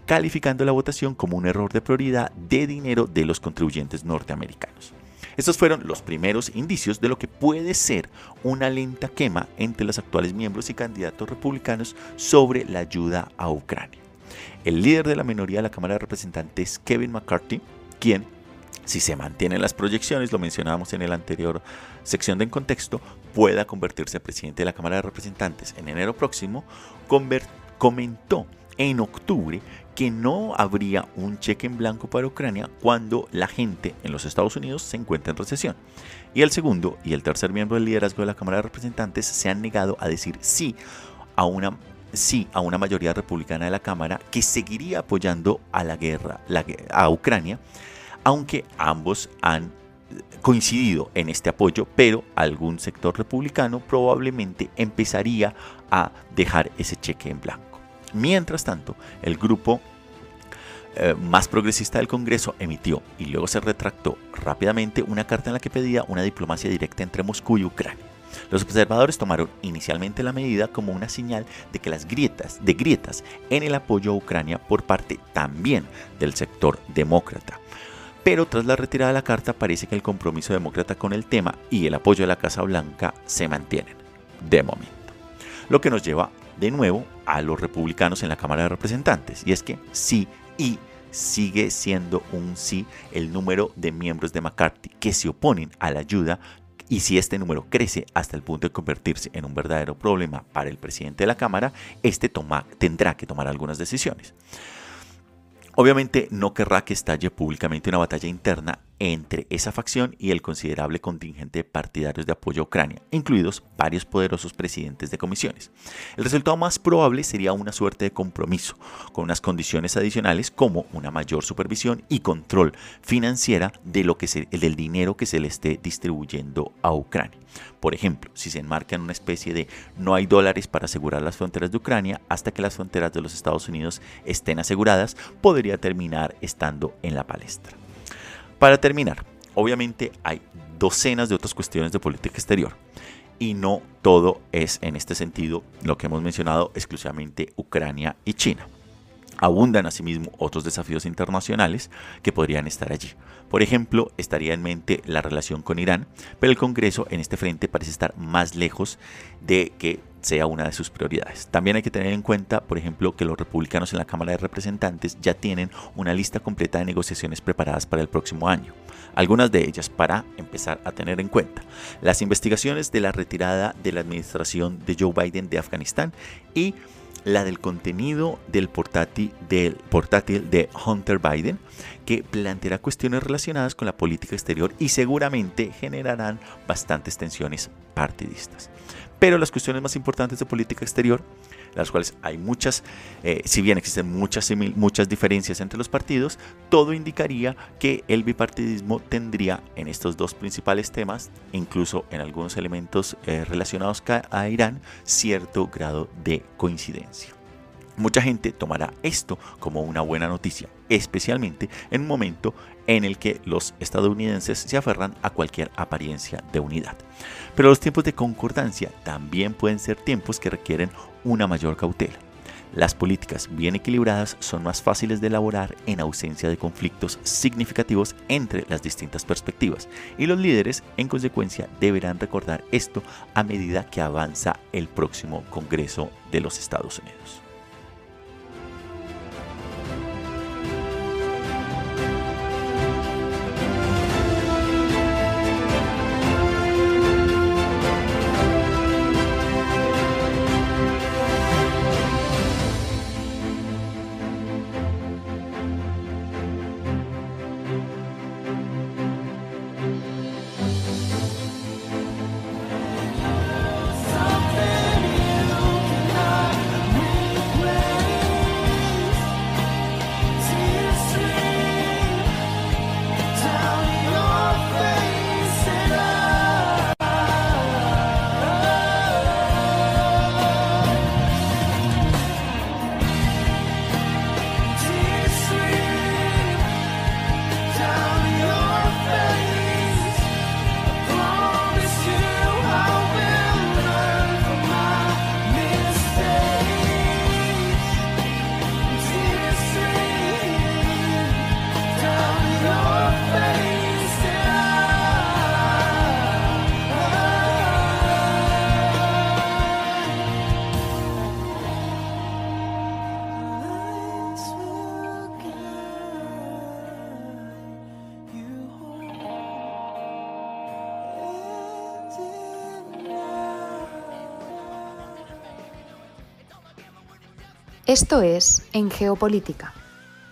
calificando la votación como un error de prioridad de dinero de los contribuyentes norteamericanos. Estos fueron los primeros indicios de lo que puede ser una lenta quema entre los actuales miembros y candidatos republicanos sobre la ayuda a Ucrania. El líder de la minoría de la Cámara de Representantes, Kevin McCarthy, quien, si se mantienen las proyecciones, lo mencionábamos en la anterior sección de En Contexto, pueda convertirse en presidente de la Cámara de Representantes en enero próximo, comentó en octubre que no habría un cheque en blanco para Ucrania cuando la gente en los Estados Unidos se encuentra en recesión. Y el segundo y el tercer miembro del liderazgo de la Cámara de Representantes se han negado a decir sí a una sí a una mayoría republicana de la Cámara que seguiría apoyando a la guerra, a Ucrania, aunque ambos han coincidido en este apoyo, pero algún sector republicano probablemente empezaría a dejar ese cheque en blanco. Mientras tanto, el grupo eh, más progresista del Congreso emitió y luego se retractó rápidamente una carta en la que pedía una diplomacia directa entre Moscú y Ucrania. Los observadores tomaron inicialmente la medida como una señal de que las grietas, de grietas en el apoyo a Ucrania por parte también del sector demócrata. Pero tras la retirada de la carta parece que el compromiso demócrata con el tema y el apoyo de la Casa Blanca se mantienen, de momento. Lo que nos lleva de nuevo a los republicanos en la Cámara de Representantes, y es que sí y sigue siendo un sí el número de miembros de McCarthy que se oponen a la ayuda y si este número crece hasta el punto de convertirse en un verdadero problema para el presidente de la Cámara, este tendrá que tomar algunas decisiones. Obviamente no querrá que estalle públicamente una batalla interna entre esa facción y el considerable contingente de partidarios de apoyo a Ucrania, incluidos varios poderosos presidentes de comisiones. El resultado más probable sería una suerte de compromiso, con unas condiciones adicionales como una mayor supervisión y control financiera de lo que se, del dinero que se le esté distribuyendo a Ucrania. Por ejemplo, si se enmarca en una especie de no hay dólares para asegurar las fronteras de Ucrania hasta que las fronteras de los Estados Unidos estén aseguradas, podría terminar estando en la palestra. Para terminar, obviamente hay docenas de otras cuestiones de política exterior y no todo es en este sentido lo que hemos mencionado exclusivamente Ucrania y China. Abundan asimismo otros desafíos internacionales que podrían estar allí. Por ejemplo, estaría en mente la relación con Irán, pero el Congreso en este frente parece estar más lejos de que sea una de sus prioridades. También hay que tener en cuenta, por ejemplo, que los republicanos en la Cámara de Representantes ya tienen una lista completa de negociaciones preparadas para el próximo año. Algunas de ellas para empezar a tener en cuenta las investigaciones de la retirada de la administración de Joe Biden de Afganistán y la del contenido del portátil, de Hunter Biden, que planteará cuestiones relacionadas con la política exterior y seguramente generarán bastantes tensiones partidistas. Pero las cuestiones más importantes de política exterior, las cuales hay muchas, eh, si bien existen muchas, muchas diferencias entre los partidos, todo indicaría que el bipartidismo tendría en estos dos principales temas, incluso en algunos elementos eh, relacionados a Irán, cierto grado de coincidencia. Mucha gente tomará esto como una buena noticia, especialmente en un momento en el que los estadounidenses se aferran a cualquier apariencia de unidad. Pero los tiempos de concordancia también pueden ser tiempos que requieren una mayor cautela. Las políticas bien equilibradas son más fáciles de elaborar en ausencia de conflictos significativos entre las distintas perspectivas y los líderes en consecuencia deberán recordar esto a medida que avanza el próximo Congreso de los Estados Unidos. Esto es En Geopolítica,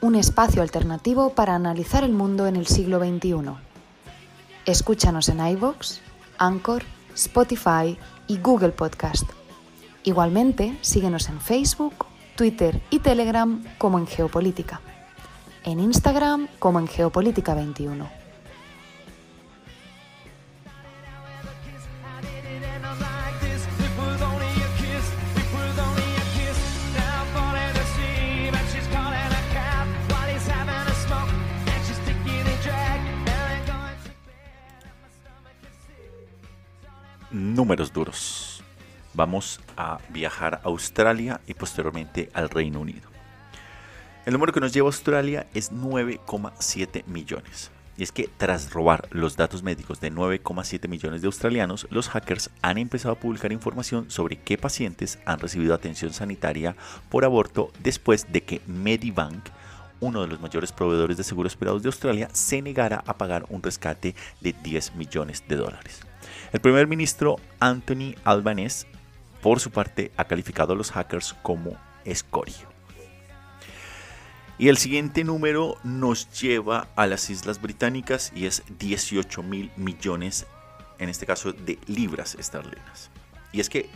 un espacio alternativo para analizar el mundo en el siglo XXI. Escúchanos en iVoox, Anchor, Spotify y Google Podcast. Igualmente, síguenos en Facebook, Twitter y Telegram como en Geopolítica. En Instagram como en Geopolítica 21. A viajar a Australia y posteriormente al Reino Unido. El número que nos lleva a Australia es 9,7 millones. Y es que tras robar los datos médicos de 9,7 millones de australianos, los hackers han empezado a publicar información sobre qué pacientes han recibido atención sanitaria por aborto después de que Medibank, uno de los mayores proveedores de seguros privados de Australia, se negara a pagar un rescate de 10 millones de dólares. El primer ministro Anthony Albanese, por su parte, ha calificado a los hackers como escorio. Y el siguiente número nos lleva a las Islas Británicas y es 18 mil millones, en este caso de libras esterlinas. Y es que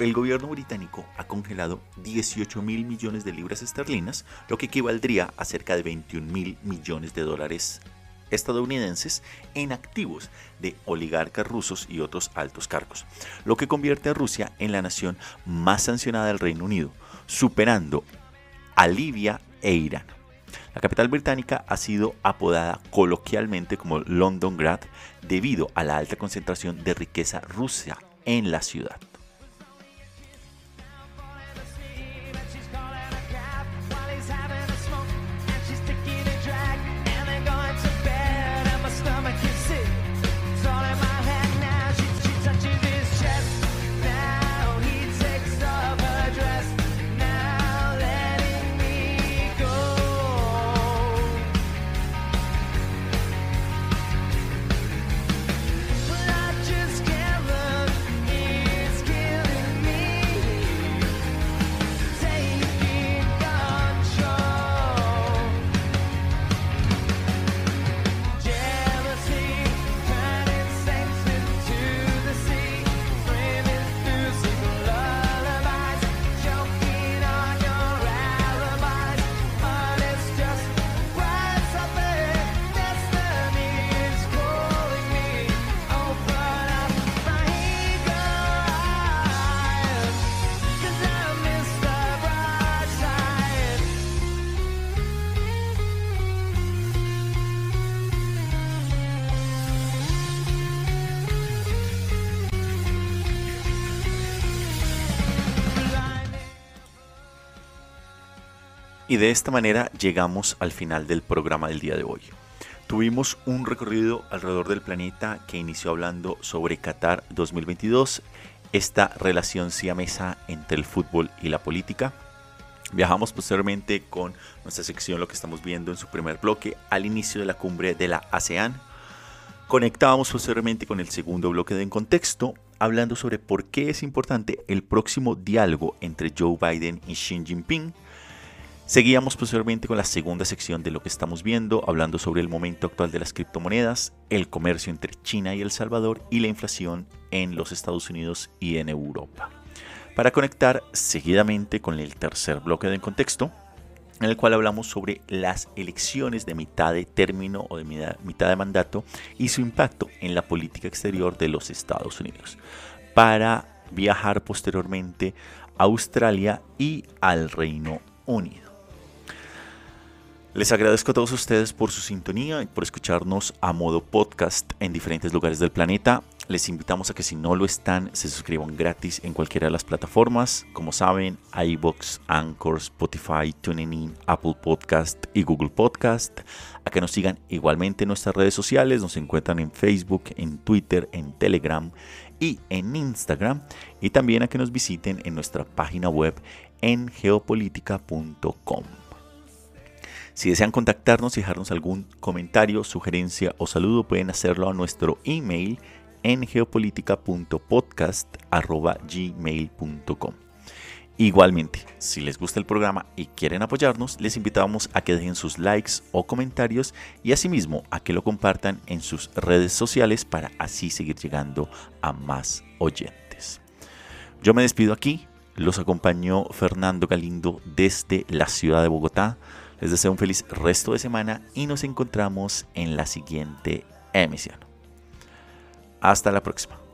el gobierno británico ha congelado 18 mil millones de libras esterlinas, lo que equivaldría a cerca de 21 mil millones de dólares estadounidenses en activos de oligarcas rusos y otros altos cargos, lo que convierte a Rusia en la nación más sancionada del Reino Unido, superando a Libia e Irán. La capital británica ha sido apodada coloquialmente como Londongrad debido a la alta concentración de riqueza rusa en la ciudad. Y de esta manera llegamos al final del programa del día de hoy. Tuvimos un recorrido alrededor del planeta que inició hablando sobre Qatar 2022, esta relación siamesa entre el fútbol y la política. Viajamos posteriormente con nuestra sección, lo que estamos viendo en su primer bloque, al inicio de la cumbre de la ASEAN. Conectábamos posteriormente con el segundo bloque de En Contexto, hablando sobre por qué es importante el próximo diálogo entre Joe Biden y Xi Jinping Seguíamos posteriormente con la segunda sección de lo que estamos viendo, hablando sobre el momento actual de las criptomonedas, el comercio entre China y El Salvador y la inflación en los Estados Unidos y en Europa. Para conectar seguidamente con el tercer bloque de contexto, en el cual hablamos sobre las elecciones de mitad de término o de mitad de mandato y su impacto en la política exterior de los Estados Unidos. Para viajar posteriormente a Australia y al Reino Unido. Les agradezco a todos ustedes por su sintonía y por escucharnos a modo podcast en diferentes lugares del planeta. Les invitamos a que si no lo están, se suscriban gratis en cualquiera de las plataformas. Como saben, iBox, Anchor, Spotify, TuneIn, Apple Podcast y Google Podcast. A que nos sigan igualmente en nuestras redes sociales. Nos encuentran en Facebook, en Twitter, en Telegram y en Instagram. Y también a que nos visiten en nuestra página web en geopolítica.com. Si desean contactarnos y dejarnos algún comentario, sugerencia o saludo, pueden hacerlo a nuestro email en geopolítica.podcast.gmail.com. Igualmente, si les gusta el programa y quieren apoyarnos, les invitamos a que dejen sus likes o comentarios y asimismo a que lo compartan en sus redes sociales para así seguir llegando a más oyentes. Yo me despido aquí, los acompañó Fernando Galindo desde la ciudad de Bogotá. Les deseo un feliz resto de semana y nos encontramos en la siguiente emisión. Hasta la próxima.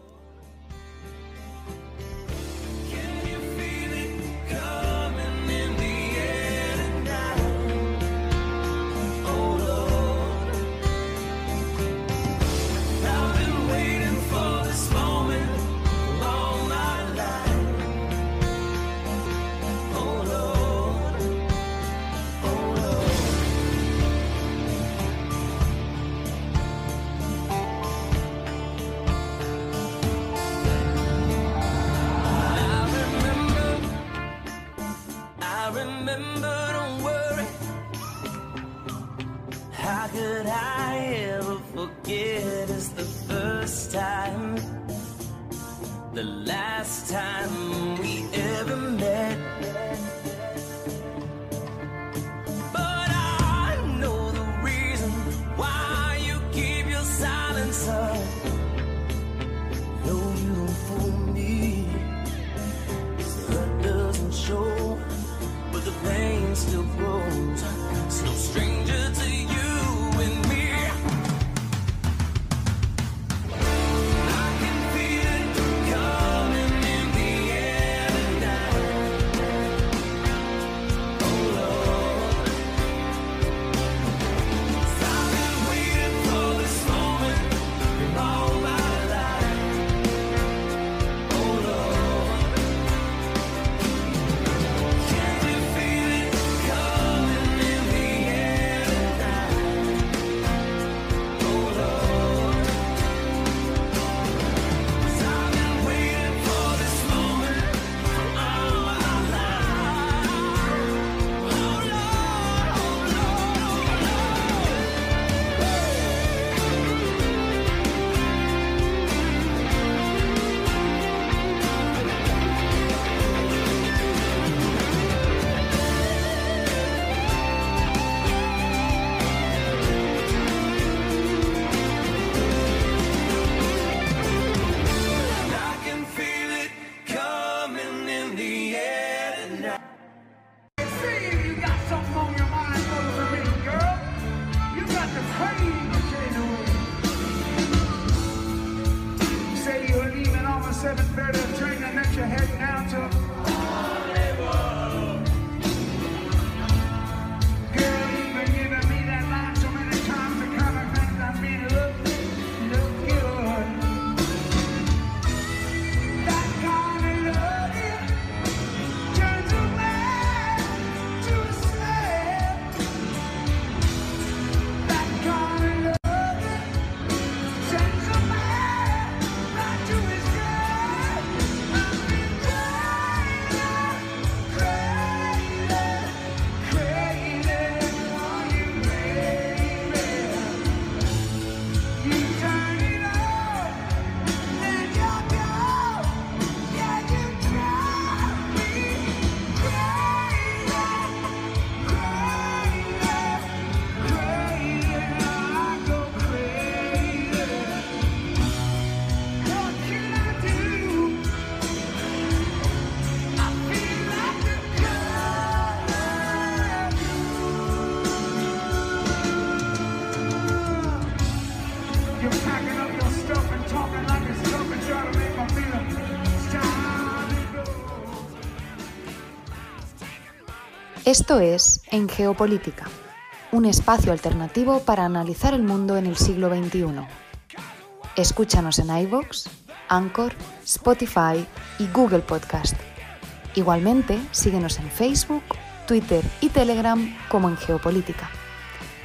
7.30 train and that you're heading out. Esto es En Geopolítica, un espacio alternativo para analizar el mundo en el siglo XXI. Escúchanos en iVoox, Anchor, Spotify y Google Podcast. Igualmente, síguenos en Facebook, Twitter y Telegram como en Geopolítica.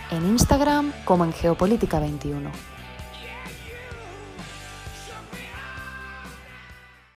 En Instagram como en Geopolítica 21